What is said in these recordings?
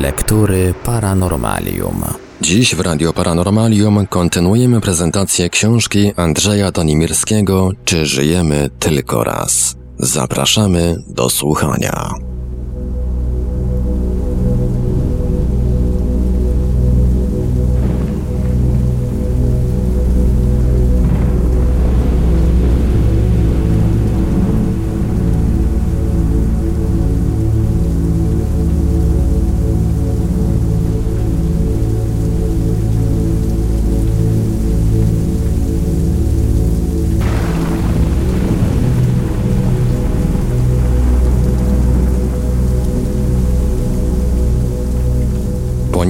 Lektury Paranormalium. Dziś w Radio Paranormalium kontynuujemy prezentację książki Andrzeja Donimirskiego Czy żyjemy tylko raz? Zapraszamy do słuchania.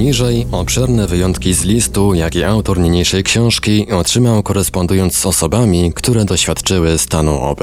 Poniżej obszerne wyjątki z listu, jaki autor niniejszej książki otrzymał korespondując z osobami, które doświadczyły stanu OB.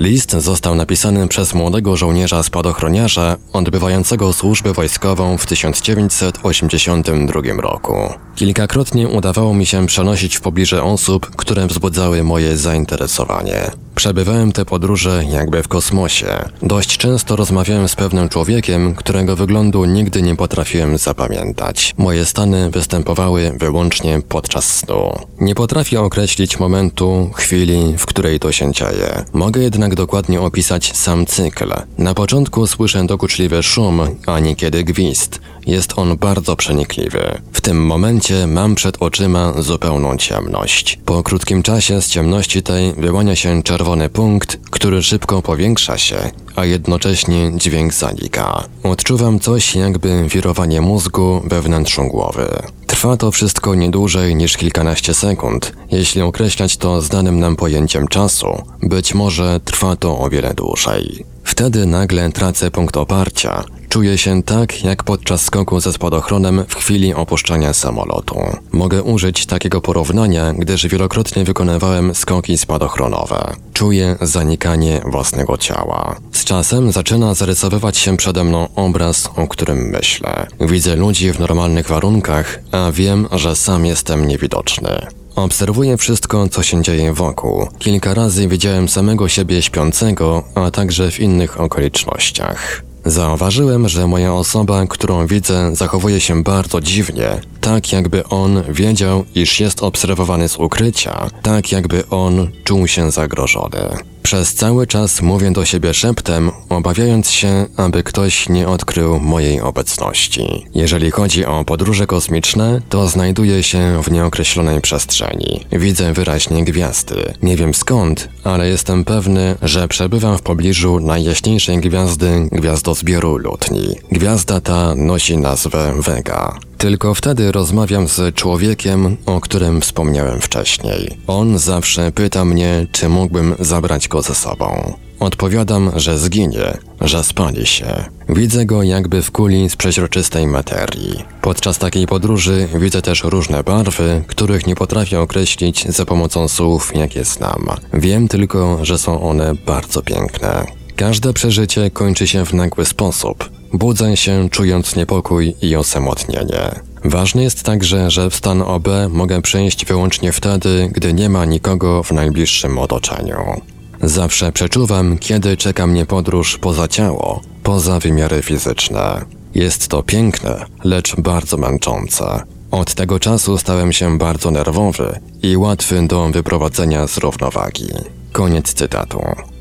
List został napisany przez młodego żołnierza spadochroniarza odbywającego służbę wojskową w 1982 roku. Kilkakrotnie udawało mi się przenosić w pobliże osób, które wzbudzały moje zainteresowanie. Przebywałem te podróże jakby w kosmosie. Dość często rozmawiałem z pewnym człowiekiem, którego wyglądu nigdy nie potrafiłem zapamiętać. Moje stany występowały wyłącznie podczas snu. Nie potrafię określić momentu, chwili, w której to się dzieje. Mogę jednak dokładnie opisać sam cykl. Na początku słyszę dokuczliwy szum, a niekiedy gwizd. Jest on bardzo przenikliwy. W tym momencie mam przed oczyma zupełną ciemność. Po krótkim czasie z ciemności tej wyłania się czerwony punkt, który szybko powiększa się, a jednocześnie dźwięk zanika. Odczuwam coś jakby wirowanie mózgu we wnętrzu głowy. Trwa to wszystko nie dłużej niż kilkanaście sekund, jeśli określać to znanym nam pojęciem czasu. Być może trwa to o wiele dłużej. Wtedy nagle tracę punkt oparcia. Czuję się tak, jak podczas skoku ze spadochronem w chwili opuszczania samolotu. Mogę użyć takiego porównania, gdyż wielokrotnie wykonywałem skoki spadochronowe. Czuję zanikanie własnego ciała. Z czasem zaczyna zarysowywać się przede mną obraz, o którym myślę. Widzę ludzi w normalnych warunkach, a wiem, że sam jestem niewidoczny. Obserwuję wszystko, co się dzieje wokół. Kilka razy widziałem samego siebie śpiącego, a także w innych okolicznościach. Zauważyłem, że moja osoba, którą widzę, zachowuje się bardzo dziwnie, tak jakby on wiedział, iż jest obserwowany z ukrycia, tak jakby on czuł się zagrożony. Przez cały czas mówię do siebie szeptem, obawiając się, aby ktoś nie odkrył mojej obecności. Jeżeli chodzi o podróże kosmiczne, to znajduję się w nieokreślonej przestrzeni. Widzę wyraźnie gwiazdy. Nie wiem skąd, ale jestem pewny, że przebywam w pobliżu najjaśniejszej gwiazdy gwiazdozbioru lutni. Gwiazda ta nosi nazwę Vega. Tylko wtedy rozmawiam z człowiekiem, o którym wspomniałem wcześniej. On zawsze pyta mnie, czy mógłbym zabrać go ze sobą. Odpowiadam, że zginie, że spali się. Widzę go jakby w kuli z przeźroczystej materii. Podczas takiej podróży widzę też różne barwy, których nie potrafię określić za pomocą słów, jakie znam. Wiem tylko, że są one bardzo piękne. Każde przeżycie kończy się w nagły sposób. Budzę się czując niepokój i osamotnienie. Ważne jest także, że w stan OB mogę przejść wyłącznie wtedy, gdy nie ma nikogo w najbliższym otoczeniu. Zawsze przeczuwam, kiedy czeka mnie podróż poza ciało, poza wymiary fizyczne. Jest to piękne, lecz bardzo męczące. Od tego czasu stałem się bardzo nerwowy i łatwy do wyprowadzenia z równowagi. Koniec cytatu.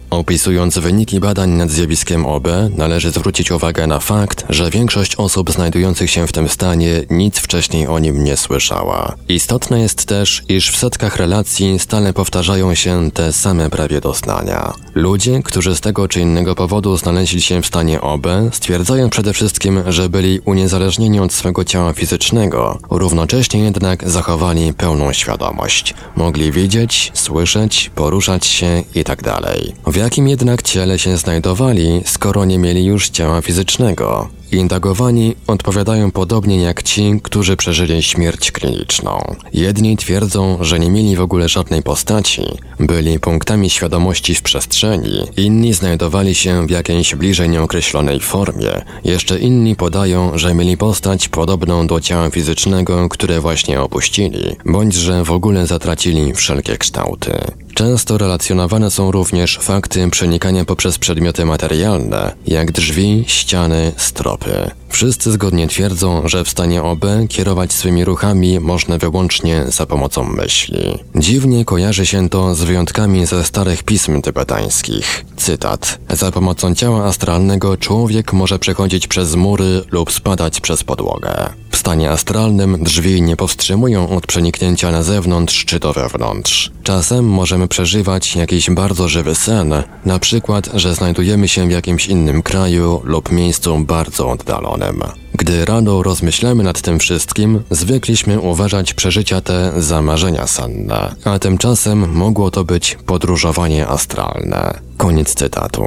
Opisując wyniki badań nad zjawiskiem OB, należy zwrócić uwagę na fakt, że większość osób znajdujących się w tym stanie nic wcześniej o nim nie słyszała. Istotne jest też, iż w setkach relacji stale powtarzają się te same prawie doznania. Ludzie, którzy z tego czy innego powodu znaleźli się w stanie OB, stwierdzają przede wszystkim, że byli uniezależnieni od swego ciała fizycznego, równocześnie jednak zachowali pełną świadomość. Mogli widzieć, słyszeć, poruszać się itd. W jakim jednak ciele się znajdowali, skoro nie mieli już ciała fizycznego? Indagowani odpowiadają podobnie jak ci, którzy przeżyli śmierć kliniczną. Jedni twierdzą, że nie mieli w ogóle żadnej postaci, byli punktami świadomości w przestrzeni, inni znajdowali się w jakiejś bliżej nieokreślonej formie, jeszcze inni podają, że mieli postać podobną do ciała fizycznego, które właśnie opuścili, bądź że w ogóle zatracili wszelkie kształty. Często relacjonowane są również fakty przenikania poprzez przedmioty materialne, jak drzwi, ściany, Wszyscy zgodnie twierdzą, że w stanie OB kierować swymi ruchami można wyłącznie za pomocą myśli. Dziwnie kojarzy się to z wyjątkami ze starych pism tybetańskich. Cytat. Za pomocą ciała astralnego człowiek może przechodzić przez mury lub spadać przez podłogę. W stanie astralnym drzwi nie powstrzymują od przeniknięcia na zewnątrz czy to wewnątrz. Czasem możemy przeżywać jakiś bardzo żywy sen, na przykład, że znajdujemy się w jakimś innym kraju lub miejscu bardzo oddalonym. Gdy rano rozmyślamy nad tym wszystkim, zwykliśmy uważać przeżycia te za marzenia senne, a tymczasem mogło to być podróżowanie astralne. Koniec cytatu.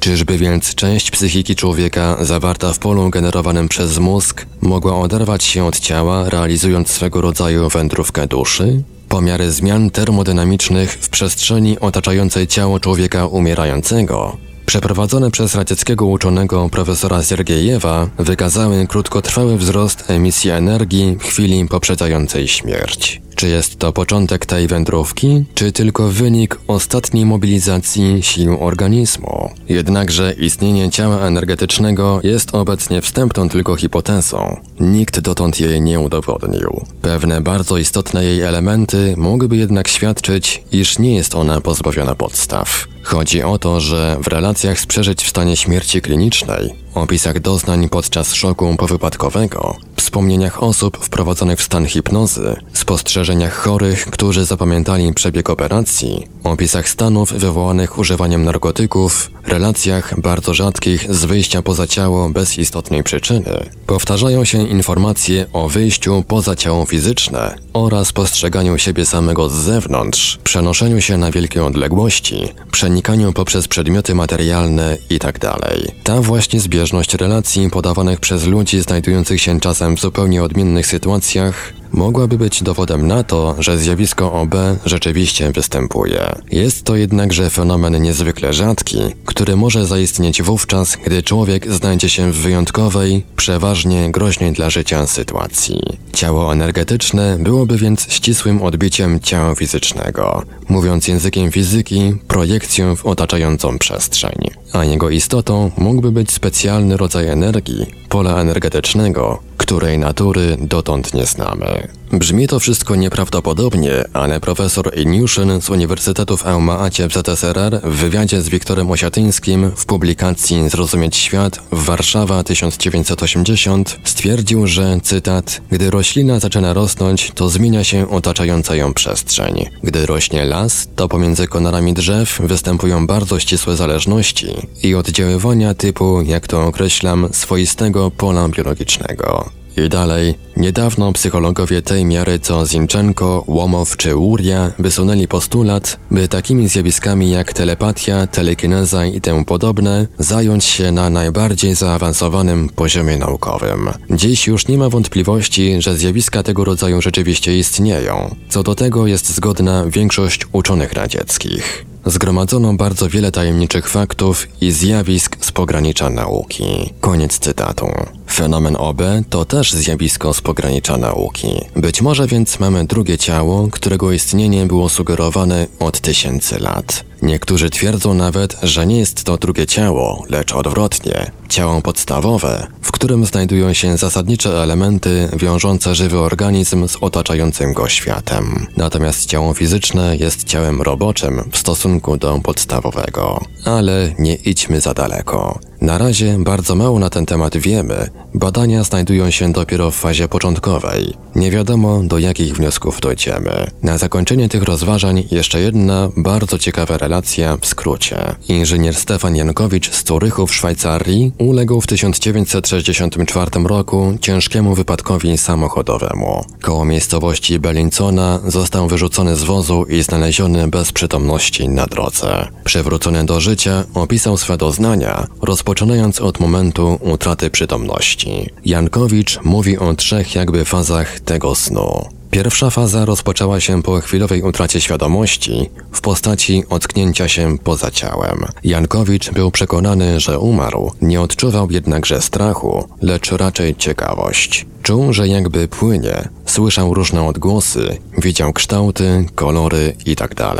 Czyżby więc część psychiki człowieka zawarta w polu generowanym przez mózg mogła oderwać się od ciała, realizując swego rodzaju wędrówkę duszy? Pomiary zmian termodynamicznych w przestrzeni otaczającej ciało człowieka umierającego przeprowadzone przez radzieckiego uczonego profesora Siergiejewa wykazały krótkotrwały wzrost emisji energii w chwili poprzedzającej śmierć. Czy jest to początek tej wędrówki, czy tylko wynik ostatniej mobilizacji sił organizmu? Jednakże istnienie ciała energetycznego jest obecnie wstępną tylko hipotezą. Nikt dotąd jej nie udowodnił. Pewne bardzo istotne jej elementy mogłyby jednak świadczyć, iż nie jest ona pozbawiona podstaw. Chodzi o to, że w relacjach z przeżyć w stanie śmierci klinicznej, opisach doznań podczas szoku powypadkowego, wspomnieniach osób wprowadzonych w stan hipnozy, spostrzeżeniach chorych, którzy zapamiętali przebieg operacji, opisach stanów wywołanych używaniem narkotyków, relacjach bardzo rzadkich z wyjścia poza ciało bez istotnej przyczyny, powtarzają się informacje o wyjściu poza ciało fizyczne oraz postrzeganiu siebie samego z zewnątrz, przenoszeniu się na wielkie odległości, przenikaniu poprzez przedmioty materialne itd. Tak Ta właśnie zbieżność relacji podawanych przez ludzi znajdujących się czasem w zupełnie odmiennych sytuacjach mogłaby być dowodem na to, że zjawisko OB rzeczywiście występuje. Jest to jednakże fenomen niezwykle rzadki, który może zaistnieć wówczas, gdy człowiek znajdzie się w wyjątkowej, przeważnie groźnej dla życia sytuacji. Ciało energetyczne byłoby więc ścisłym odbiciem ciała fizycznego, mówiąc językiem fizyki, projekcją w otaczającą przestrzeń, a jego istotą mógłby być specjalny rodzaj energii, pola energetycznego, której natury dotąd nie znamy. Brzmi to wszystko nieprawdopodobnie, ale profesor Iniuszyn z Uniwersytetu w Alma-Acie w ZSRR w wywiadzie z Wiktorem Osiatyńskim w publikacji Zrozumieć Świat w Warszawa 1980 stwierdził, że, cytat, gdy roślina zaczyna rosnąć, to zmienia się otaczająca ją przestrzeń. Gdy rośnie las, to pomiędzy konarami drzew występują bardzo ścisłe zależności i oddziaływania typu, jak to określam, swoistego pola biologicznego. I dalej, niedawno psychologowie tej miary co Zinczenko, Łomow czy Łuria wysunęli postulat, by takimi zjawiskami jak telepatia, telekineza i temu podobne zająć się na najbardziej zaawansowanym poziomie naukowym. Dziś już nie ma wątpliwości, że zjawiska tego rodzaju rzeczywiście istnieją. Co do tego jest zgodna większość uczonych radzieckich. Zgromadzono bardzo wiele tajemniczych faktów i zjawisk z pogranicza nauki. Koniec cytatu. Fenomen OB to też zjawisko z pogranicza nauki. Być może więc mamy drugie ciało, którego istnienie było sugerowane od tysięcy lat. Niektórzy twierdzą nawet, że nie jest to drugie ciało, lecz odwrotnie ciało podstawowe, w którym znajdują się zasadnicze elementy wiążące żywy organizm z otaczającym go światem. Natomiast ciało fizyczne jest ciałem roboczym w stosunku do podstawowego. Ale nie idźmy za daleko. Na razie bardzo mało na ten temat wiemy. Badania znajdują się dopiero w fazie początkowej. Nie wiadomo, do jakich wniosków dojdziemy. Na zakończenie tych rozważań jeszcze jedna bardzo ciekawa relacja w skrócie. Inżynier Stefan Jankowicz z Curychu w Szwajcarii uległ w 1964 roku ciężkiemu wypadkowi samochodowemu. Koło miejscowości Bellincona został wyrzucony z wozu i znaleziony bez przytomności na drodze. Przywrócony do życia opisał swe doznania, rozpoczynając od momentu utraty przytomności. Jankowicz mówi o trzech jakby fazach tego snu. Pierwsza faza rozpoczęła się po chwilowej utracie świadomości w postaci ocknięcia się poza ciałem. Jankowicz był przekonany, że umarł, nie odczuwał jednakże strachu, lecz raczej ciekawość. Czuł, że jakby płynie, słyszał różne odgłosy, widział kształty, kolory itd.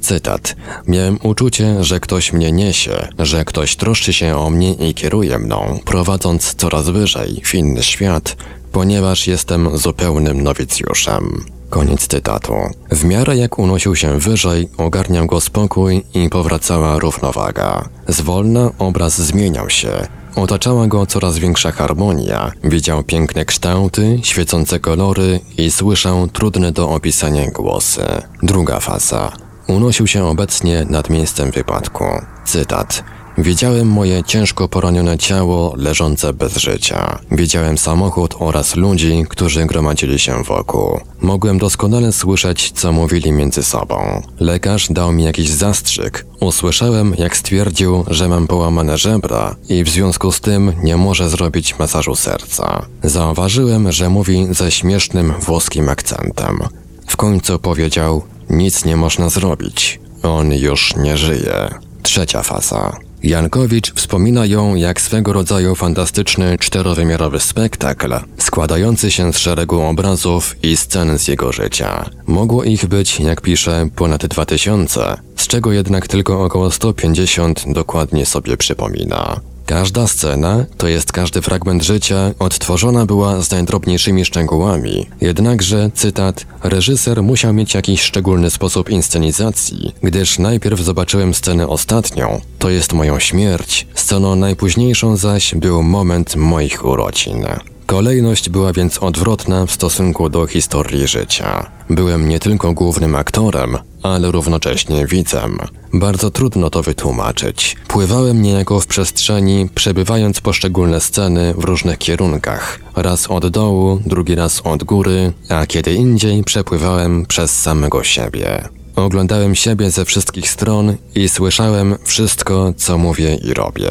Cytat. Miałem uczucie, że ktoś mnie niesie, że ktoś troszczy się o mnie i kieruje mną, prowadząc coraz wyżej w inny świat, ponieważ jestem zupełnym nowicjuszem. Koniec cytatu. W miarę jak unosił się wyżej, ogarniał go spokój i powracała równowaga. Zwolna obraz zmieniał się. Otaczała go coraz większa harmonia. Widział piękne kształty, świecące kolory i słyszał trudne do opisania głosy. Druga faza. Unosił się obecnie nad miejscem wypadku. Cytat. Widziałem moje ciężko poranione ciało leżące bez życia. Widziałem samochód oraz ludzi, którzy gromadzili się wokół. Mogłem doskonale słyszeć, co mówili między sobą. Lekarz dał mi jakiś zastrzyk. Usłyszałem, jak stwierdził, że mam połamane żebra i w związku z tym nie może zrobić masażu serca. Zauważyłem, że mówi ze śmiesznym włoskim akcentem. W końcu powiedział: Nic nie można zrobić. On już nie żyje. Trzecia faza. Jankowicz wspomina ją jak swego rodzaju fantastyczny czterowymiarowy spektakl, składający się z szeregu obrazów i scen z jego życia. Mogło ich być, jak pisze, ponad 2000, z czego jednak tylko około 150 dokładnie sobie przypomina. Każda scena, to jest każdy fragment życia, odtworzona była z najdrobniejszymi szczegółami. Jednakże, cytat, reżyser musiał mieć jakiś szczególny sposób inscenizacji, gdyż najpierw zobaczyłem scenę ostatnią, to jest moją śmierć, sceną najpóźniejszą zaś był moment moich urodzin. Kolejność była więc odwrotna w stosunku do historii życia. Byłem nie tylko głównym aktorem, ale równocześnie widzem. Bardzo trudno to wytłumaczyć. Pływałem niejako w przestrzeni, przebywając poszczególne sceny w różnych kierunkach. Raz od dołu, drugi raz od góry, a kiedy indziej przepływałem przez samego siebie. Oglądałem siebie ze wszystkich stron i słyszałem wszystko, co mówię i robię.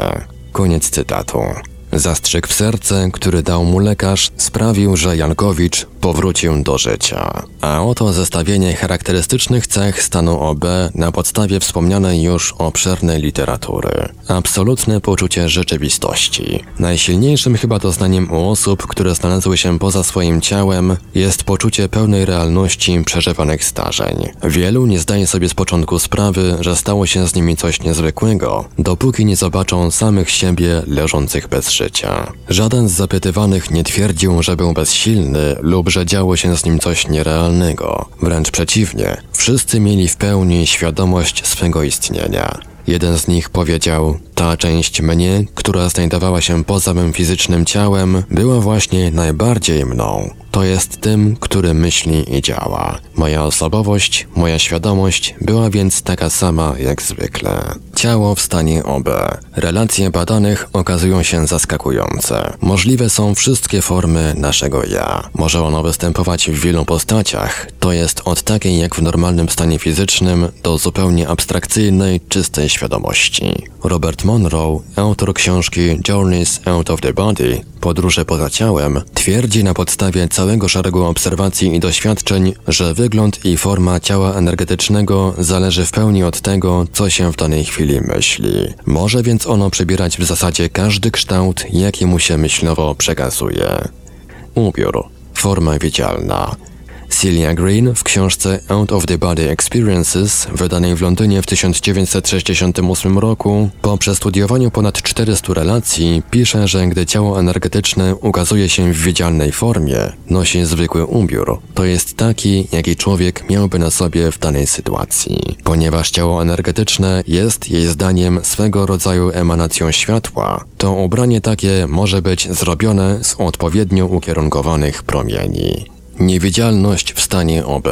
Koniec cytatu. Zastrzyk w serce, który dał mu lekarz, sprawił, że Jankowicz powrócił do życia. A oto zestawienie charakterystycznych cech stanu OB na podstawie wspomnianej już obszernej literatury. Absolutne poczucie rzeczywistości. Najsilniejszym chyba doznaniem u osób, które znalazły się poza swoim ciałem, jest poczucie pełnej realności przeżywanych zdarzeń. Wielu nie zdaje sobie z początku sprawy, że stało się z nimi coś niezwykłego, dopóki nie zobaczą samych siebie leżących bez życia. Żaden z zapytywanych nie twierdził, że był bezsilny lub że działo się z nim coś nierealnego. Wręcz przeciwnie, wszyscy mieli w pełni świadomość swego istnienia. Jeden z nich powiedział: Ta część mnie, która znajdowała się poza mym fizycznym ciałem, była właśnie najbardziej mną. To jest tym, który myśli i działa. Moja osobowość, moja świadomość była więc taka sama jak zwykle. Ciało w stanie OB. Relacje badanych okazują się zaskakujące. Możliwe są wszystkie formy naszego ja. Może ono występować w wielu postaciach, to jest od takiej jak w normalnym stanie fizycznym do zupełnie abstrakcyjnej, czystej świadomości. Robert Monroe, autor książki Journeys Out of the Body, Podróże poza ciałem, twierdzi na podstawie całego szeregu obserwacji i doświadczeń, że wygląd i forma ciała energetycznego zależy w pełni od tego, co się w danej chwili myśli. Może więc ono przybierać w zasadzie każdy kształt, jaki mu się myślowo przekazuje. Ubiór. Forma widzialna. Celia Green w książce Out of the Body Experiences, wydanej w Londynie w 1968 roku, po przestudiowaniu ponad 400 relacji, pisze, że gdy ciało energetyczne ukazuje się w widzialnej formie, nosi zwykły ubiór. To jest taki, jaki człowiek miałby na sobie w danej sytuacji. Ponieważ ciało energetyczne jest jej zdaniem swego rodzaju emanacją światła, to ubranie takie może być zrobione z odpowiednio ukierunkowanych promieni. Niewidzialność w stanie OB.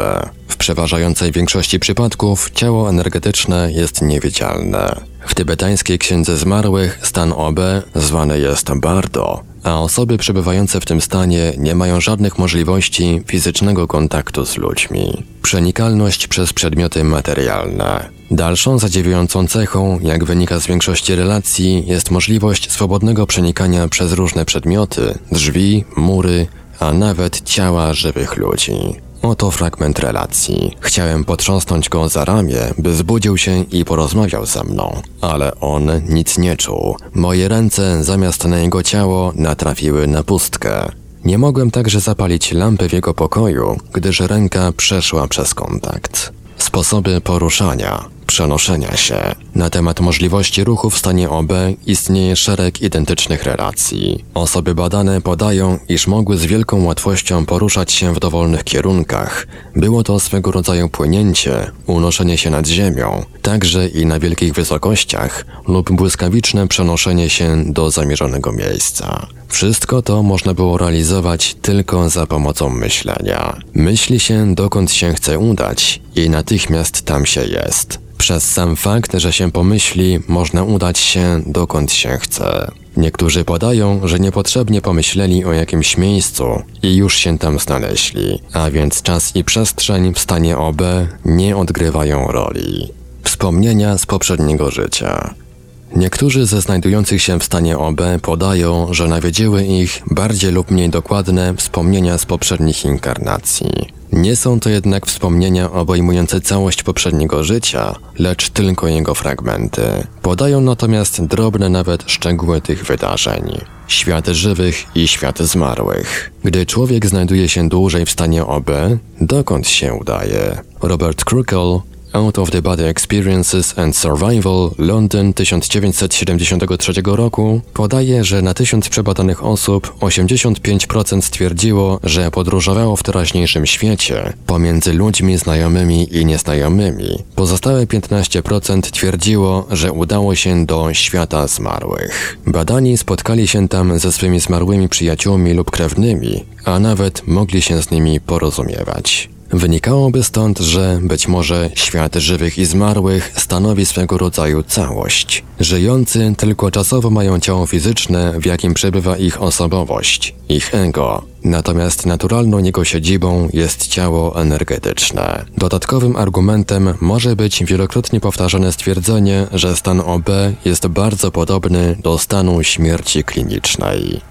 W przeważającej większości przypadków ciało energetyczne jest niewidzialne. W tybetańskiej księdze zmarłych stan OB zwany jest Bardo, a osoby przebywające w tym stanie nie mają żadnych możliwości fizycznego kontaktu z ludźmi. Przenikalność przez przedmioty materialne. Dalszą zadziwiającą cechą, jak wynika z większości relacji, jest możliwość swobodnego przenikania przez różne przedmioty, drzwi, mury, a nawet ciała żywych ludzi. Oto fragment relacji. Chciałem potrząsnąć go za ramię, by zbudził się i porozmawiał ze mną, ale on nic nie czuł. Moje ręce zamiast na jego ciało natrafiły na pustkę. Nie mogłem także zapalić lampy w jego pokoju, gdyż ręka przeszła przez kontakt. Sposoby poruszania, przenoszenia się. Na temat możliwości ruchu w stanie OB istnieje szereg identycznych relacji. Osoby badane podają, iż mogły z wielką łatwością poruszać się w dowolnych kierunkach. Było to swego rodzaju płynięcie, unoszenie się nad ziemią, także i na wielkich wysokościach lub błyskawiczne przenoszenie się do zamierzonego miejsca. Wszystko to można było realizować tylko za pomocą myślenia. Myśli się, dokąd się chce udać i natychmiast tam się jest. Przez sam fakt, że się pomyśli, można udać się dokąd się chce. Niektórzy podają, że niepotrzebnie pomyśleli o jakimś miejscu i już się tam znaleźli, a więc czas i przestrzeń w stanie OB nie odgrywają roli. Wspomnienia z poprzedniego życia. Niektórzy ze znajdujących się w stanie OB podają, że nawiedziły ich bardziej lub mniej dokładne wspomnienia z poprzednich inkarnacji. Nie są to jednak wspomnienia obejmujące całość poprzedniego życia, lecz tylko jego fragmenty. Podają natomiast drobne nawet szczegóły tych wydarzeń. Świat żywych i świat zmarłych. Gdy człowiek znajduje się dłużej w stanie OB, dokąd się udaje? Robert Krukel Out of the Body Experiences and Survival Londyn 1973 roku podaje, że na tysiąc przebadanych osób 85% stwierdziło, że podróżowało w teraźniejszym świecie pomiędzy ludźmi znajomymi i nieznajomymi. Pozostałe 15% twierdziło, że udało się do świata zmarłych. Badani spotkali się tam ze swymi zmarłymi przyjaciółmi lub krewnymi, a nawet mogli się z nimi porozumiewać. Wynikałoby stąd, że być może świat żywych i zmarłych stanowi swego rodzaju całość. Żyjący tylko czasowo mają ciało fizyczne, w jakim przebywa ich osobowość, ich ego. Natomiast naturalną jego siedzibą jest ciało energetyczne. Dodatkowym argumentem może być wielokrotnie powtarzane stwierdzenie, że stan OB jest bardzo podobny do stanu śmierci klinicznej.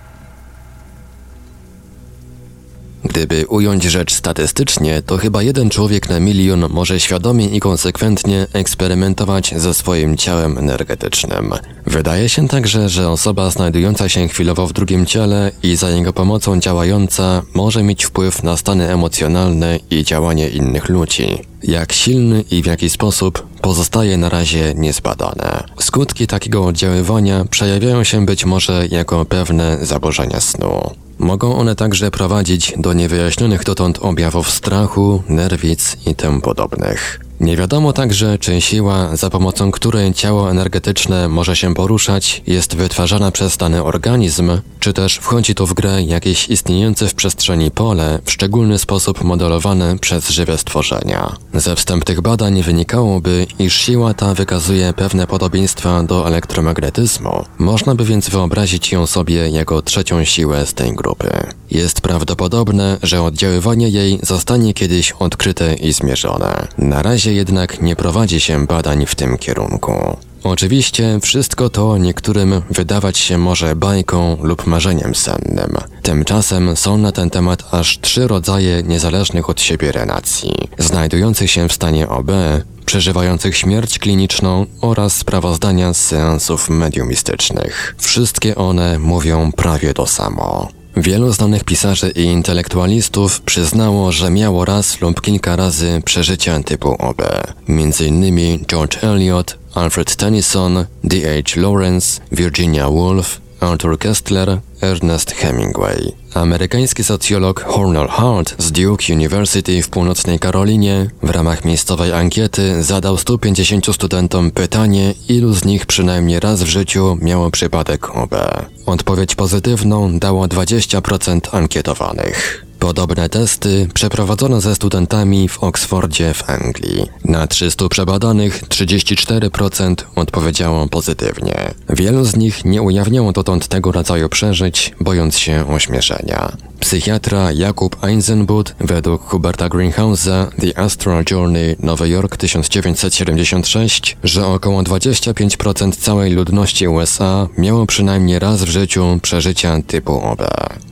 Gdyby ująć rzecz statystycznie, to chyba jeden człowiek na milion może świadomie i konsekwentnie eksperymentować ze swoim ciałem energetycznym. Wydaje się także, że osoba znajdująca się chwilowo w drugim ciele i za jego pomocą działająca może mieć wpływ na stany emocjonalne i działanie innych ludzi. Jak silny i w jaki sposób pozostaje na razie niezbadane. Skutki takiego oddziaływania przejawiają się być może jako pewne zaburzenia snu. Mogą one także prowadzić do niewyjaśnionych dotąd objawów strachu, nerwic i tym podobnych. Nie wiadomo także, czy siła, za pomocą której ciało energetyczne może się poruszać, jest wytwarzana przez dany organizm, czy też wchodzi tu w grę jakieś istniejące w przestrzeni pole, w szczególny sposób modelowane przez żywe stworzenia. Ze wstępnych badań wynikałoby, iż siła ta wykazuje pewne podobieństwa do elektromagnetyzmu. Można by więc wyobrazić ją sobie jako trzecią siłę z tej grupy. Jest prawdopodobne, że oddziaływanie jej zostanie kiedyś odkryte i zmierzone. Na razie jednak nie prowadzi się badań w tym kierunku. Oczywiście wszystko to niektórym wydawać się może bajką lub marzeniem sennym. Tymczasem są na ten temat aż trzy rodzaje niezależnych od siebie relacji, znajdujących się w stanie OB, przeżywających śmierć kliniczną oraz sprawozdania z seansów mediumistycznych. Wszystkie one mówią prawie to samo. Wielu znanych pisarzy i intelektualistów przyznało, że miało raz lub kilka razy przeżycia typu OB. Innymi George Eliot, Alfred Tennyson, D.H. Lawrence, Virginia Woolf, Arthur Kestler, Ernest Hemingway. Amerykański socjolog Hornell Hart z Duke University w północnej Karolinie w ramach miejscowej ankiety zadał 150 studentom pytanie, ilu z nich przynajmniej raz w życiu miało przypadek OB. Odpowiedź pozytywną dało 20% ankietowanych. Podobne testy przeprowadzono ze studentami w Oksfordzie w Anglii. Na 300 przebadanych 34% odpowiedziało pozytywnie. Wielu z nich nie ujawniało dotąd tego rodzaju przeżyć, bojąc się ośmieszenia. Psychiatra Jakub Eisenbud według Huberta Greenhouse'a The Astral Journey Nowy Jork 1976, że około 25% całej ludności USA miało przynajmniej raz w życiu przeżycia typu OB.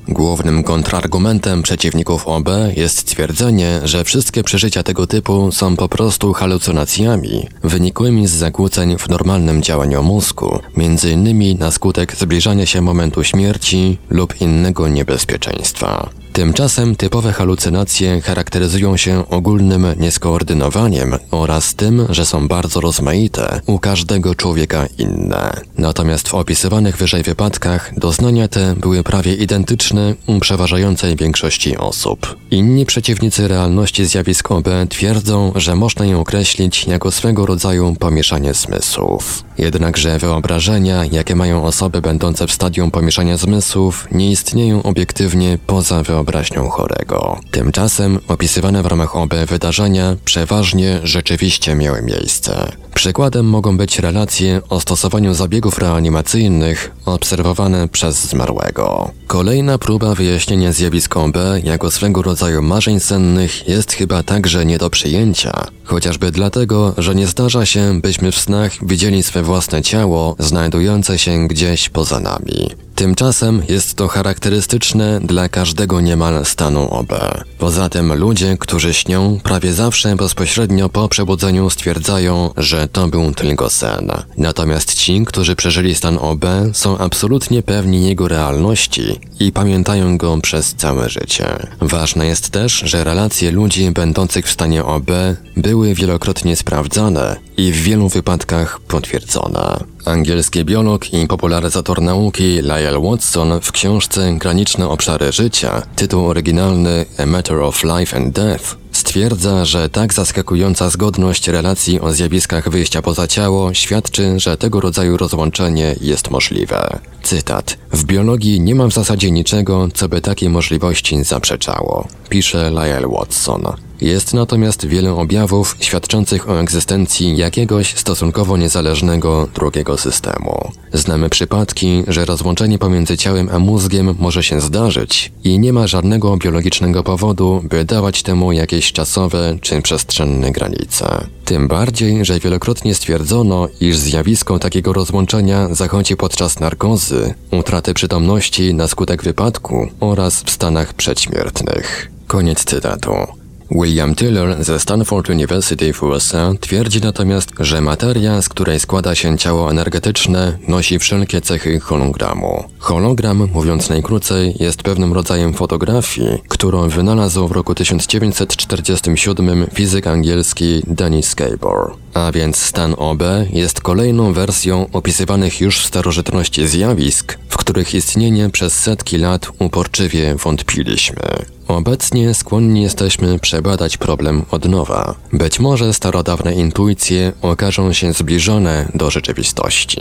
Głównym kontrargumentem przeciwników OB jest twierdzenie, że wszystkie przeżycia tego typu są po prostu halucynacjami wynikłymi z zakłóceń w normalnym działaniu mózgu, m.in. na skutek zbliżania się momentu śmierci lub innego niebezpieczeństwa. Tymczasem typowe halucynacje charakteryzują się ogólnym nieskoordynowaniem oraz tym, że są bardzo rozmaite, u każdego człowieka inne. Natomiast w opisywanych wyżej wypadkach doznania te były prawie identyczne u przeważającej większości osób. Inni przeciwnicy realności zjawisk OB twierdzą, że można je określić jako swego rodzaju pomieszanie zmysłów. Jednakże wyobrażenia, jakie mają osoby będące w stadium pomieszania zmysłów, nie istnieją obiektywnie poza wyobraźnią chorego. Tymczasem opisywane w ramach OB wydarzenia przeważnie rzeczywiście miały miejsce. Przykładem mogą być relacje o stosowaniu zabiegów reanimacyjnych obserwowane przez zmarłego. Kolejna próba wyjaśnienia zjawisk OB jako swego rodzaju marzeń sennych jest chyba także nie do przyjęcia, chociażby dlatego, że nie zdarza się, byśmy w snach widzieli swe własne ciało znajdujące się gdzieś poza nami. Tymczasem jest to charakterystyczne dla każdego niemal stanu OB. Poza tym ludzie, którzy śnią, prawie zawsze bezpośrednio po przebudzeniu stwierdzają, to był tylko sen. Natomiast ci, którzy przeżyli stan OB, są absolutnie pewni jego realności i pamiętają go przez całe życie. Ważne jest też, że relacje ludzi będących w stanie OB były wielokrotnie sprawdzane i w wielu wypadkach potwierdzone. Angielski biolog i popularyzator nauki Lyle Watson w książce Graniczne obszary życia, tytuł oryginalny A Matter of Life and Death, stwierdza, że tak zaskakująca zgodność relacji o zjawiskach wyjścia poza ciało świadczy, że tego rodzaju rozłączenie jest możliwe. Cytat. W biologii nie ma w zasadzie niczego, co by takiej możliwości zaprzeczało, pisze Lyle Watson. Jest natomiast wiele objawów świadczących o egzystencji jakiegoś stosunkowo niezależnego drugiego systemu. Znamy przypadki, że rozłączenie pomiędzy ciałem a mózgiem może się zdarzyć i nie ma żadnego biologicznego powodu, by dawać temu jakieś czasowe czy przestrzenne granice. Tym bardziej, że wielokrotnie stwierdzono, iż zjawisko takiego rozłączenia zachodzi podczas narkozy, utraty przytomności na skutek wypadku oraz w stanach przedśmiertnych. Koniec cytatu. William Tiller ze Stanford University w USA twierdzi natomiast, że materia, z której składa się ciało energetyczne, nosi wszelkie cechy hologramu. Hologram, mówiąc najkrócej, jest pewnym rodzajem fotografii, którą wynalazł w roku 1947 fizyk angielski Dennis Gabor. A więc stan OB jest kolejną wersją opisywanych już w starożytności zjawisk, w których istnienie przez setki lat uporczywie wątpiliśmy. Obecnie skłonni jesteśmy przebadać problem od nowa. Być może starodawne intuicje okażą się zbliżone do rzeczywistości.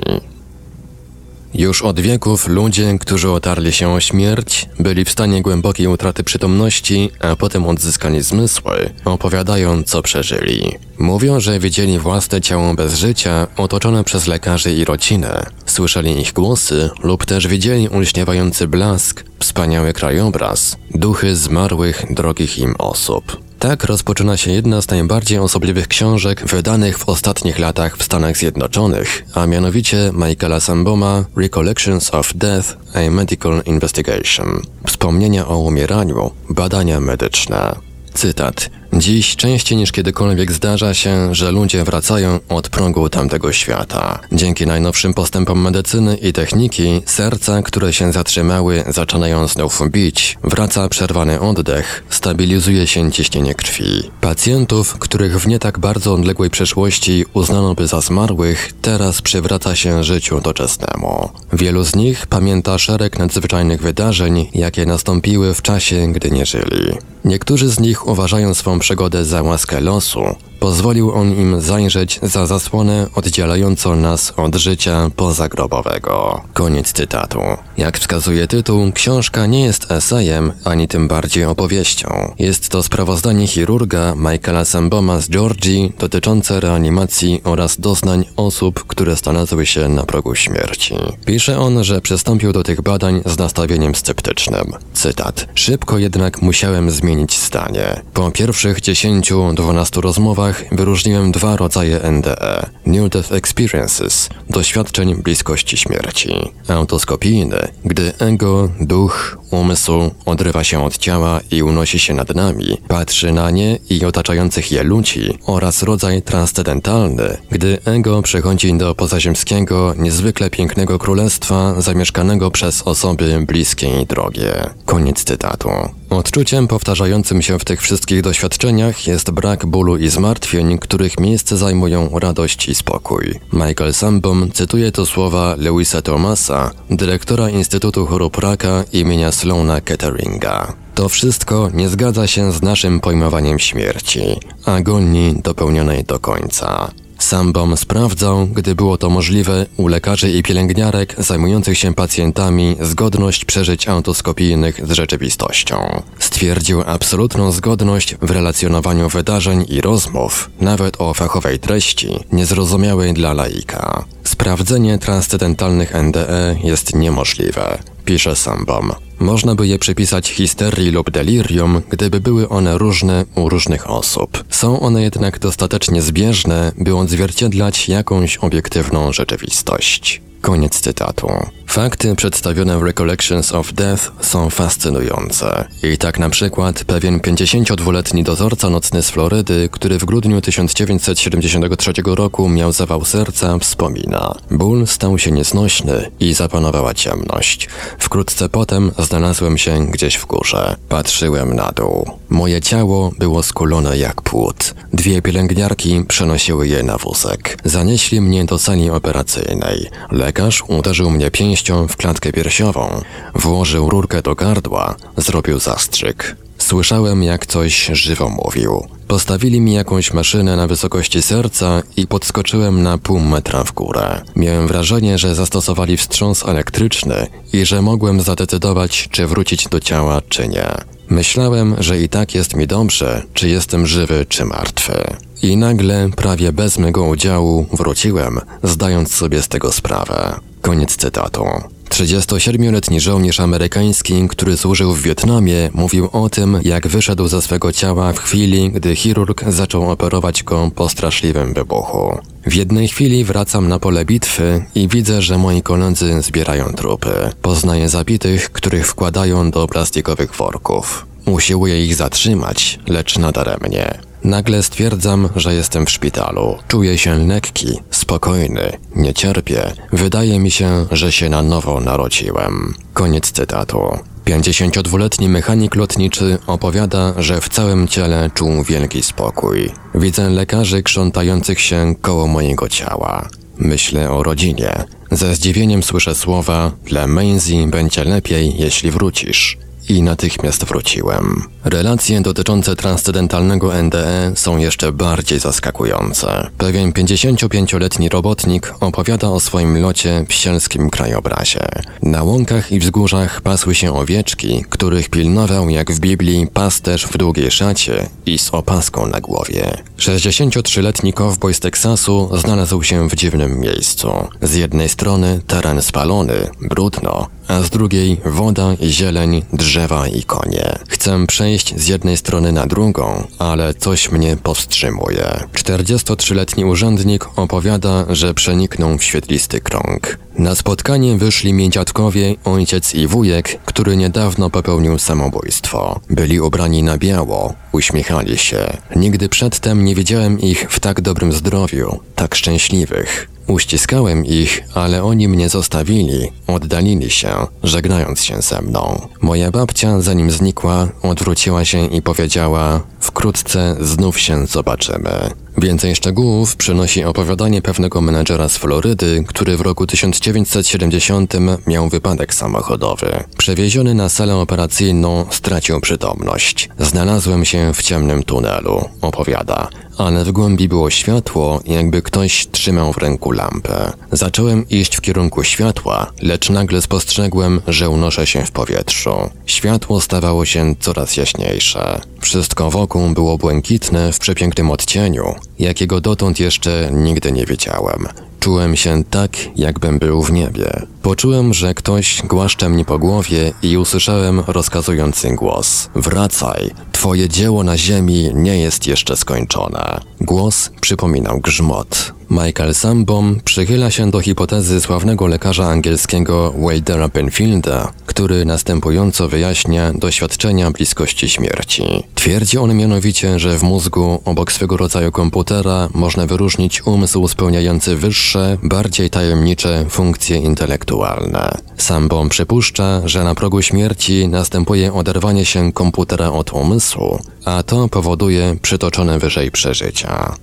Już od wieków ludzie, którzy otarli się o śmierć, byli w stanie głębokiej utraty przytomności, a potem odzyskali zmysły, opowiadają co przeżyli. Mówią, że widzieli własne ciało bez życia, otoczone przez lekarzy i rodzinę. Słyszeli ich głosy lub też widzieli ulśniewający blask, wspaniały krajobraz, duchy zmarłych, drogich im osób. Tak rozpoczyna się jedna z najbardziej osobliwych książek wydanych w ostatnich latach w Stanach Zjednoczonych, a mianowicie Michaela Samboma Recollections of Death – A Medical Investigation. Wspomnienia o umieraniu, badania medyczne. Cytat. Dziś częściej niż kiedykolwiek zdarza się, że ludzie wracają od progu tamtego świata. Dzięki najnowszym postępom medycyny i techniki, serca, które się zatrzymały, zaczynają znów bić, wraca przerwany oddech, stabilizuje się ciśnienie krwi. Pacjentów, których w nie tak bardzo odległej przeszłości uznano by za zmarłych, teraz przywraca się życiu doczesnemu. Wielu z nich pamięta szereg nadzwyczajnych wydarzeń, jakie nastąpiły w czasie, gdy nie żyli. Niektórzy z nich uważają swą przygodę za łaskę losu, pozwolił on im zajrzeć za zasłonę oddzielającą nas od życia pozagrobowego. Koniec cytatu. Jak wskazuje tytuł, książka nie jest esejem, ani tym bardziej opowieścią. Jest to sprawozdanie chirurga Michaela Samboma z Georgii dotyczące reanimacji oraz doznań osób, które znalazły się na progu śmierci. Pisze on, że przystąpił do tych badań z nastawieniem sceptycznym. Cytat. Szybko jednak musiałem zmienić zdanie. Po pierwszych 10-12 rozmowach wyróżniłem dwa rodzaje NDE: Near Death Experiences doświadczeń bliskości śmierci. Autoskopijny, gdy ego, duch, umysł odrywa się od ciała i unosi się nad nami, patrzy na nie i otaczających je ludzi, oraz rodzaj transcendentalny, gdy ego przechodzi do pozaziemskiego, niezwykle pięknego królestwa zamieszkanego przez osoby bliskie i drogie. Koniec cytatu. Odczuciem powtarzającym się w tych wszystkich doświadczeniach jest brak bólu i zmartwień, których miejsce zajmują radość i spokój. Michael Sambom cytuje tu słowa Lewisa Thomasa, dyrektora Instytutu Chorób Raka imienia Sloana Ketteringa. To wszystko nie zgadza się z naszym pojmowaniem śmierci, agonii dopełnionej do końca. Sambom sprawdzał, gdy było to możliwe, u lekarzy i pielęgniarek zajmujących się pacjentami zgodność przeżyć autoskopijnych z rzeczywistością. Stwierdził absolutną zgodność w relacjonowaniu wydarzeń i rozmów, nawet o fachowej treści, niezrozumiałej dla laika. Sprawdzenie transcendentalnych NDE jest niemożliwe, pisze Sambom. Można by je przypisać histerii lub delirium, gdyby były one różne u różnych osób. Są one jednak dostatecznie zbieżne, by odzwierciedlać jakąś obiektywną rzeczywistość. Koniec cytatu. Fakty przedstawione w Recollections of Death są fascynujące. I tak na przykład pewien 52-letni dozorca nocny z Florydy, który w grudniu 1973 roku miał zawał serca, wspomina. Ból stał się nieznośny i zapanowała ciemność. Wkrótce potem znalazłem się gdzieś w górze. Patrzyłem na dół. Moje ciało było skulone jak płód. Dwie pielęgniarki przenosiły je na wózek. Zanieśli mnie do sali operacyjnej. Lekarz uderzył mnie pięścią w klatkę piersiową, włożył rurkę do gardła, zrobił zastrzyk. Słyszałem, jak coś żywo mówił. Postawili mi jakąś maszynę na wysokości serca i podskoczyłem na pół metra w górę. Miałem wrażenie, że zastosowali wstrząs elektryczny i że mogłem zadecydować, czy wrócić do ciała, czy nie. Myślałem, że i tak jest mi dobrze, czy jestem żywy, czy martwy. I nagle, prawie bez mego udziału, wróciłem, zdając sobie z tego sprawę. Koniec cytatu. 37-letni żołnierz amerykański, który służył w Wietnamie, mówił o tym, jak wyszedł ze swego ciała w chwili, gdy chirurg zaczął operować go po straszliwym wybuchu. W jednej chwili wracam na pole bitwy i widzę, że moi koledzy zbierają trupy. Poznaję zabitych, których wkładają do plastikowych worków. Usiłuję ich zatrzymać, lecz nadaremnie. Nagle stwierdzam, że jestem w szpitalu. Czuję się lekki, spokojny, nie cierpię. Wydaje mi się, że się na nowo narodziłem. Koniec cytatu. 52-letni mechanik lotniczy opowiada, że w całym ciele czuł wielki spokój. Widzę lekarzy krzątających się koło mojego ciała. Myślę o rodzinie. Ze zdziwieniem słyszę słowa: Dla Maisie będzie lepiej, jeśli wrócisz i natychmiast wróciłem. Relacje dotyczące transcendentalnego NDE są jeszcze bardziej zaskakujące. Pewien 55-letni robotnik opowiada o swoim locie w sielskim krajobrazie. Na łąkach i wzgórzach pasły się owieczki, których pilnował jak w Biblii pasterz w długiej szacie i z opaską na głowie. 63-letni kowboj z Teksasu znalazł się w dziwnym miejscu. Z jednej strony teren spalony, brudno, a z drugiej woda, zieleń, drzewa i konie. Chcę przejść z jednej strony na drugą, ale coś mnie powstrzymuje. 43-letni urzędnik opowiada, że przeniknął w świetlisty krąg. Na spotkanie wyszli mi dziadkowie, ojciec i wujek, który niedawno popełnił samobójstwo. Byli ubrani na biało, uśmiechali się. Nigdy przedtem nie widziałem ich w tak dobrym zdrowiu, tak szczęśliwych. Uściskałem ich, ale oni mnie zostawili, oddalili się, żegnając się ze mną. Moja babcia, zanim znikła, odwróciła się i powiedziała: Wkrótce znów się zobaczymy. Więcej szczegółów przynosi opowiadanie pewnego menedżera z Florydy, który w roku 1970 miał wypadek samochodowy. Przewieziony na salę operacyjną stracił przytomność. Znalazłem się w ciemnym tunelu, opowiada, ale w głębi było światło, jakby ktoś trzymał w ręku lampę. Zacząłem iść w kierunku światła, lecz nagle spostrzegłem, że unoszę się w powietrzu. Światło stawało się coraz jaśniejsze. Wszystko wokół było błękitne w przepięknym odcieniu, jakiego dotąd jeszcze nigdy nie widziałem. Czułem się tak, jakbym był w niebie. Poczułem, że ktoś głaszcze mnie po głowie i usłyszałem rozkazujący głos: Wracaj, twoje dzieło na ziemi nie jest jeszcze skończone. Głos przypominał grzmot. Michael Sambom przychyla się do hipotezy sławnego lekarza angielskiego Wadera Penfielda, który następująco wyjaśnia doświadczenia bliskości śmierci. Twierdzi on mianowicie, że w mózgu obok swego rodzaju komputera można wyróżnić umysł spełniający wyższe, bardziej tajemnicze funkcje intelektualne. Sambom przypuszcza, że na progu śmierci następuje oderwanie się komputera od umysłu, a to powoduje przytoczone wyżej przeżycia.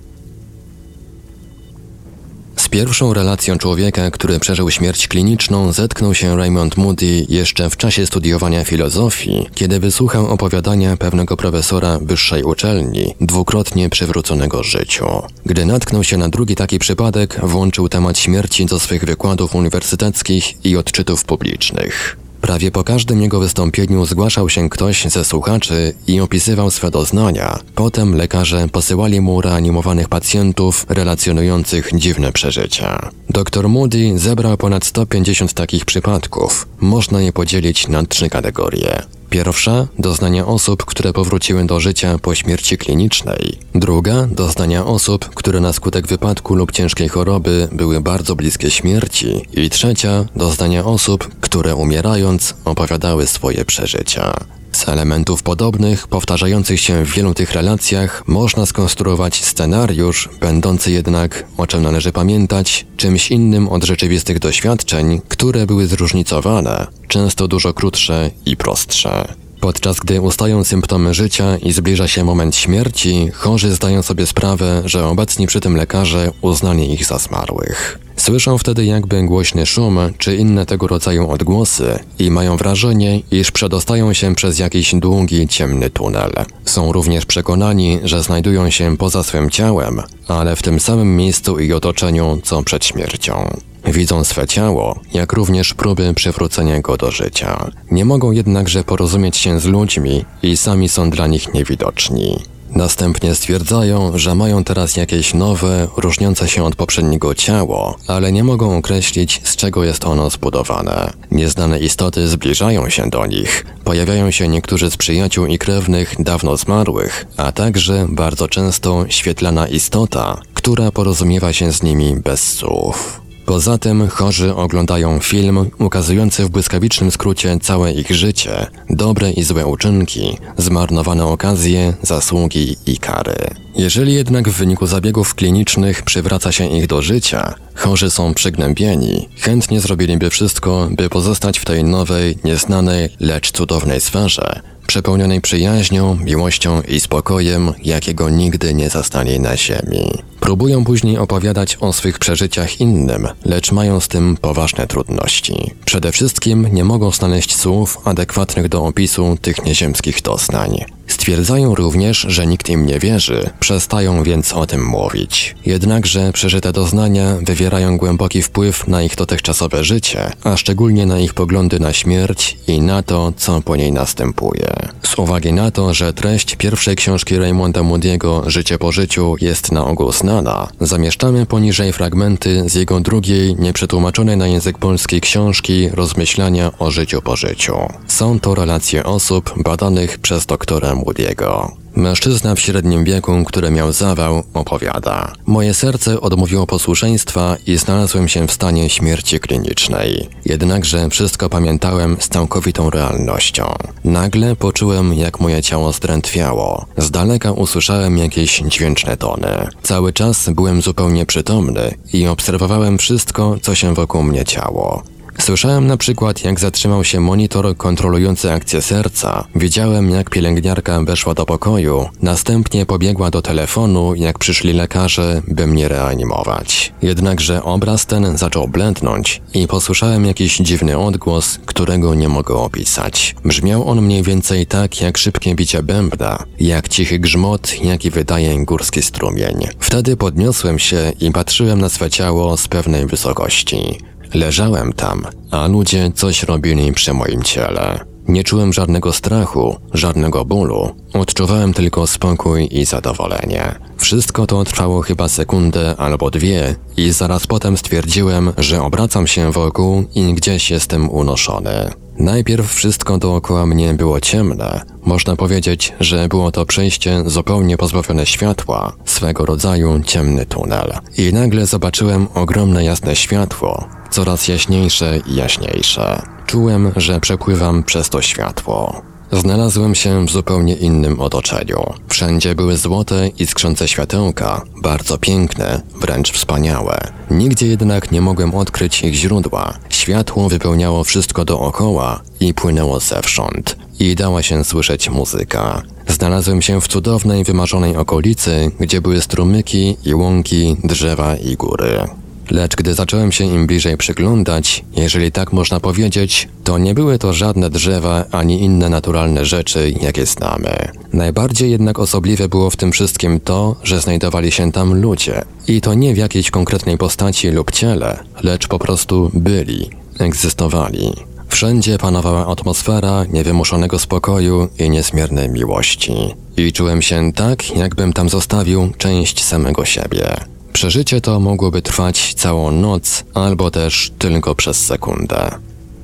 Pierwszą relacją człowieka, który przeżył śmierć kliniczną, zetknął się Raymond Moody jeszcze w czasie studiowania filozofii, kiedy wysłuchał opowiadania pewnego profesora wyższej uczelni, dwukrotnie przywróconego życiu. Gdy natknął się na drugi taki przypadek, włączył temat śmierci do swych wykładów uniwersyteckich i odczytów publicznych. Prawie po każdym jego wystąpieniu zgłaszał się ktoś ze słuchaczy i opisywał swe doznania. Potem lekarze posyłali mu reanimowanych pacjentów relacjonujących dziwne przeżycia. Dr Moody zebrał ponad 150 takich przypadków. Można je podzielić na trzy kategorie. Pierwsza doznania osób, które powróciły do życia po śmierci klinicznej. Druga doznania osób, które na skutek wypadku lub ciężkiej choroby były bardzo bliskie śmierci. I trzecia doznania osób, które umierając opowiadały swoje przeżycia. Z elementów podobnych, powtarzających się w wielu tych relacjach, można skonstruować scenariusz, będący jednak, o czym należy pamiętać, czymś innym od rzeczywistych doświadczeń, które były zróżnicowane, często dużo krótsze i prostsze. Podczas gdy ustają symptomy życia i zbliża się moment śmierci, chorzy zdają sobie sprawę, że obecni przy tym lekarze uznali ich za zmarłych. Słyszą wtedy jakby głośny szum czy inne tego rodzaju odgłosy i mają wrażenie, iż przedostają się przez jakiś długi, ciemny tunel. Są również przekonani, że znajdują się poza swym ciałem, ale w tym samym miejscu i otoczeniu co przed śmiercią. Widzą swe ciało, jak również próby przywrócenia go do życia. Nie mogą jednakże porozumieć się z ludźmi i sami są dla nich niewidoczni. Następnie stwierdzają, że mają teraz jakieś nowe, różniące się od poprzedniego ciało, ale nie mogą określić, z czego jest ono zbudowane. Nieznane istoty zbliżają się do nich. Pojawiają się niektórzy z przyjaciół i krewnych dawno zmarłych, a także bardzo często świetlana istota, która porozumiewa się z nimi bez słów. Poza tym chorzy oglądają film ukazujący w błyskawicznym skrócie całe ich życie, dobre i złe uczynki, zmarnowane okazje, zasługi i kary. Jeżeli jednak w wyniku zabiegów klinicznych przywraca się ich do życia, chorzy są przygnębieni, chętnie zrobiliby wszystko, by pozostać w tej nowej, nieznanej, lecz cudownej sferze, przepełnionej przyjaźnią, miłością i spokojem, jakiego nigdy nie zastali na ziemi. Próbują później opowiadać o swych przeżyciach innym, lecz mają z tym poważne trudności. Przede wszystkim nie mogą znaleźć słów adekwatnych do opisu tych nieziemskich doznań. Stwierdzają również, że nikt im nie wierzy, przestają więc o tym mówić. Jednakże przeżyte doznania wywierają głęboki wpływ na ich dotychczasowe życie, a szczególnie na ich poglądy na śmierć i na to, co po niej następuje. Z uwagi na to, że treść pierwszej książki Raymonda Moody'ego Życie po życiu jest na ogół znana, zamieszczamy poniżej fragmenty z jego drugiej, nieprzetłumaczonej na język polski książki Rozmyślania o życiu po życiu. Są to relacje osób badanych przez doktora Moody'ego. Mężczyzna w średnim wieku, który miał zawał, opowiada. Moje serce odmówiło posłuszeństwa i znalazłem się w stanie śmierci klinicznej. Jednakże wszystko pamiętałem z całkowitą realnością. Nagle poczułem, jak moje ciało zdrętwiało. Z daleka usłyszałem jakieś dźwięczne tony. Cały czas byłem zupełnie przytomny i obserwowałem wszystko, co się wokół mnie działo. Słyszałem na przykład, jak zatrzymał się monitor kontrolujący akcję serca. Widziałem, jak pielęgniarka weszła do pokoju, następnie pobiegła do telefonu, jak przyszli lekarze, by mnie reanimować. Jednakże obraz ten zaczął blędnąć i posłyszałem jakiś dziwny odgłos, którego nie mogę opisać. Brzmiał on mniej więcej tak, jak szybkie bicie bębna, jak cichy grzmot, jaki wydaje górski strumień. Wtedy podniosłem się i patrzyłem na swe ciało z pewnej wysokości. Leżałem tam, a ludzie coś robili przy moim ciele. Nie czułem żadnego strachu, żadnego bólu. Odczuwałem tylko spokój i zadowolenie. Wszystko to trwało chyba sekundę albo dwie i zaraz potem stwierdziłem, że obracam się wokół i gdzieś jestem unoszony. Najpierw wszystko dookoła mnie było ciemne, Można powiedzieć, że było to przejście zupełnie pozbawione światła, swego rodzaju ciemny tunel. I nagle zobaczyłem ogromne jasne światło, coraz jaśniejsze i jaśniejsze. Czułem, że przepływam przez to światło. Znalazłem się w zupełnie innym otoczeniu. Wszędzie były złote i skrzące światełka, bardzo piękne, wręcz wspaniałe. Nigdzie jednak nie mogłem odkryć ich źródła. Światło wypełniało wszystko dookoła i płynęło zewsząd. I dała się słyszeć muzyka. Znalazłem się w cudownej, wymarzonej okolicy, gdzie były strumyki i łąki, drzewa i góry. Lecz gdy zacząłem się im bliżej przyglądać, jeżeli tak można powiedzieć, to nie były to żadne drzewa ani inne naturalne rzeczy, jakie znamy. Najbardziej jednak osobliwe było w tym wszystkim to, że znajdowali się tam ludzie. I to nie w jakiejś konkretnej postaci lub ciele, lecz po prostu byli, egzystowali. Wszędzie panowała atmosfera niewymuszonego spokoju i niezmiernej miłości. I czułem się tak, jakbym tam zostawił część samego siebie. Przeżycie to mogłoby trwać całą noc, albo też tylko przez sekundę.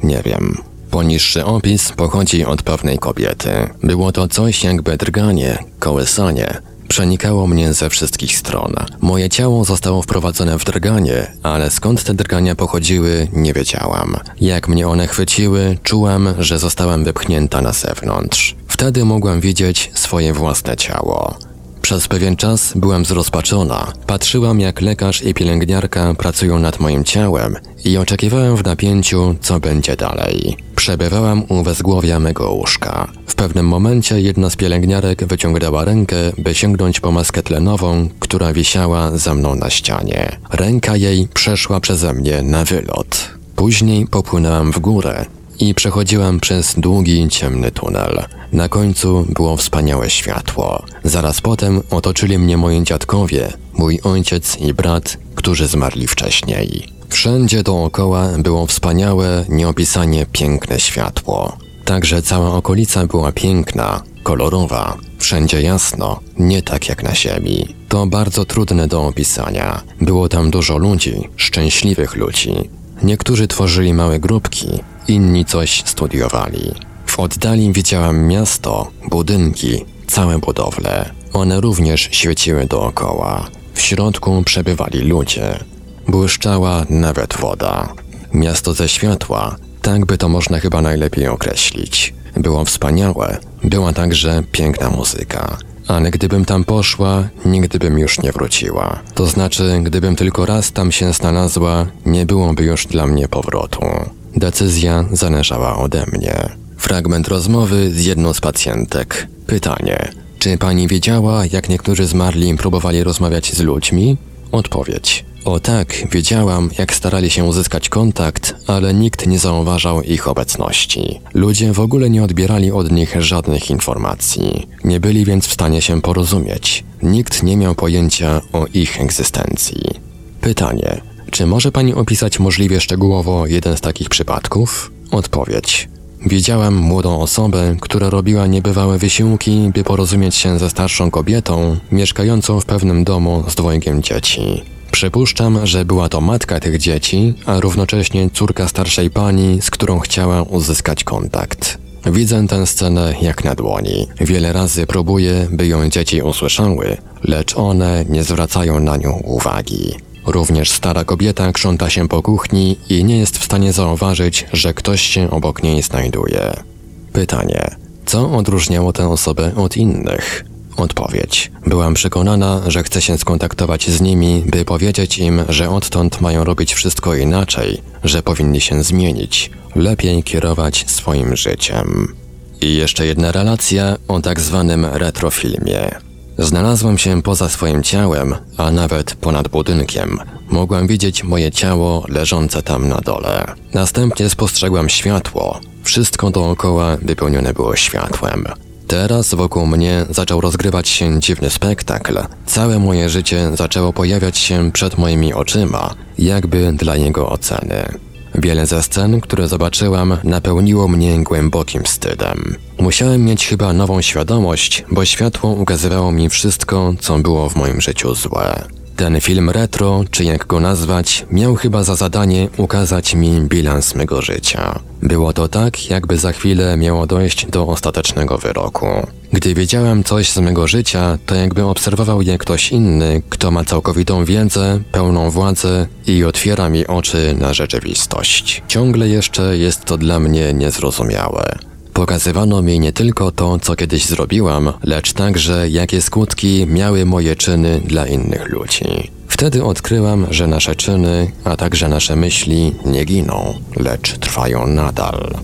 Nie wiem. Poniższy opis pochodzi od pewnej kobiety. Było to coś jakby drganie, kołysanie. Przenikało mnie ze wszystkich stron. Moje ciało zostało wprowadzone w drganie, ale skąd te drgania pochodziły, nie wiedziałam. Jak mnie one chwyciły, czułam, że zostałam wypchnięta na zewnątrz. Wtedy mogłam widzieć swoje własne ciało. Przez pewien czas byłam zrozpaczona. Patrzyłam, jak lekarz i pielęgniarka pracują nad moim ciałem i oczekiwałem w napięciu, co będzie dalej. Przebywałam u wezgłowia mego łóżka. W pewnym momencie jedna z pielęgniarek wyciągnęła rękę, by sięgnąć po maskę tlenową, która wisiała za mną na ścianie. Ręka jej przeszła przeze mnie na wylot. Później popłynęłam w górę i przechodziłam przez długi, ciemny tunel. Na końcu było wspaniałe światło. Zaraz potem otoczyli mnie moi dziadkowie, mój ojciec i brat, którzy zmarli wcześniej. Wszędzie dookoła było wspaniałe, nieopisanie piękne światło. Także cała okolica była piękna, kolorowa, wszędzie jasno, nie tak jak na ziemi. To bardzo trudne do opisania. Było tam dużo ludzi, szczęśliwych ludzi. Niektórzy tworzyli małe grupki, inni coś studiowali. W oddali widziałam miasto, budynki, całe budowle. One również świeciły dookoła. W środku przebywali ludzie. Błyszczała nawet woda. Miasto ze światła, tak by to można chyba najlepiej określić. Było wspaniałe, była także piękna muzyka. Ale gdybym tam poszła, nigdy bym już nie wróciła. To znaczy, gdybym tylko raz tam się znalazła, nie byłoby już dla mnie powrotu. Decyzja zależała ode mnie. Fragment rozmowy z jedną z pacjentek. Pytanie. Czy pani wiedziała, jak niektórzy zmarli próbowali rozmawiać z ludźmi? Odpowiedź. O tak, wiedziałam, jak starali się uzyskać kontakt, ale nikt nie zauważał ich obecności. Ludzie w ogóle nie odbierali od nich żadnych informacji. Nie byli więc w stanie się porozumieć. Nikt nie miał pojęcia o ich egzystencji. Pytanie. Czy może pani opisać możliwie szczegółowo jeden z takich przypadków? Odpowiedź. Widziałam młodą osobę, która robiła niebywałe wysiłki, by porozumieć się ze starszą kobietą, mieszkającą w pewnym domu z dwojgiem dzieci. Przypuszczam, że była to matka tych dzieci, a równocześnie córka starszej pani, z którą chciała uzyskać kontakt. Widzę tę scenę jak na dłoni. Wiele razy próbuję, by ją dzieci usłyszały, lecz one nie zwracają na nią uwagi. Również stara kobieta krząta się po kuchni i nie jest w stanie zauważyć, że ktoś się obok niej znajduje. Pytanie: co odróżniało tę osobę od innych? Odpowiedź. Byłam przekonana, że chcę się skontaktować z nimi, by powiedzieć im, że odtąd mają robić wszystko inaczej, że powinni się zmienić, lepiej kierować swoim życiem. I jeszcze jedna relacja o tak zwanym retrofilmie. Znalazłem się poza swoim ciałem, a nawet ponad budynkiem. Mogłam widzieć moje ciało leżące tam na dole. Następnie spostrzegłam światło. Wszystko dookoła wypełnione było światłem. Teraz wokół mnie zaczął rozgrywać się dziwny spektakl. Całe moje życie zaczęło pojawiać się przed moimi oczyma, jakby dla jego oceny. Wiele ze scen, które zobaczyłam, napełniło mnie głębokim wstydem. Musiałem mieć chyba nową świadomość, bo światło ukazywało mi wszystko, co było w moim życiu złe. Ten film retro, czy jak go nazwać, miał chyba za zadanie ukazać mi bilans mego życia. Było to tak, jakby za chwilę miało dojść do ostatecznego wyroku. Gdy wiedziałem coś z mego życia, to jakby obserwował je ktoś inny, kto ma całkowitą wiedzę, pełną władzę i otwiera mi oczy na rzeczywistość. Ciągle jeszcze jest to dla mnie niezrozumiałe. Pokazywano mi nie tylko to, co kiedyś zrobiłam, lecz także jakie skutki miały moje czyny dla innych ludzi. Wtedy odkryłam, że nasze czyny, a także nasze myśli nie giną, lecz trwają nadal.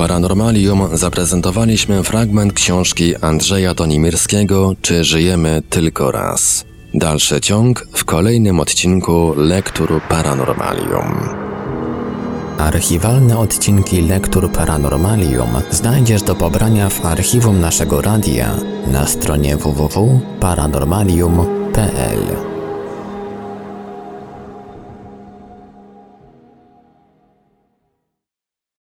Paranormalium zaprezentowaliśmy fragment książki Andrzeja Tonimirskiego Czy żyjemy tylko raz? Dalszy ciąg w kolejnym odcinku Lektur Paranormalium. Archiwalne odcinki Lektur Paranormalium znajdziesz do pobrania w archiwum naszego radia na stronie www.paranormalium.pl.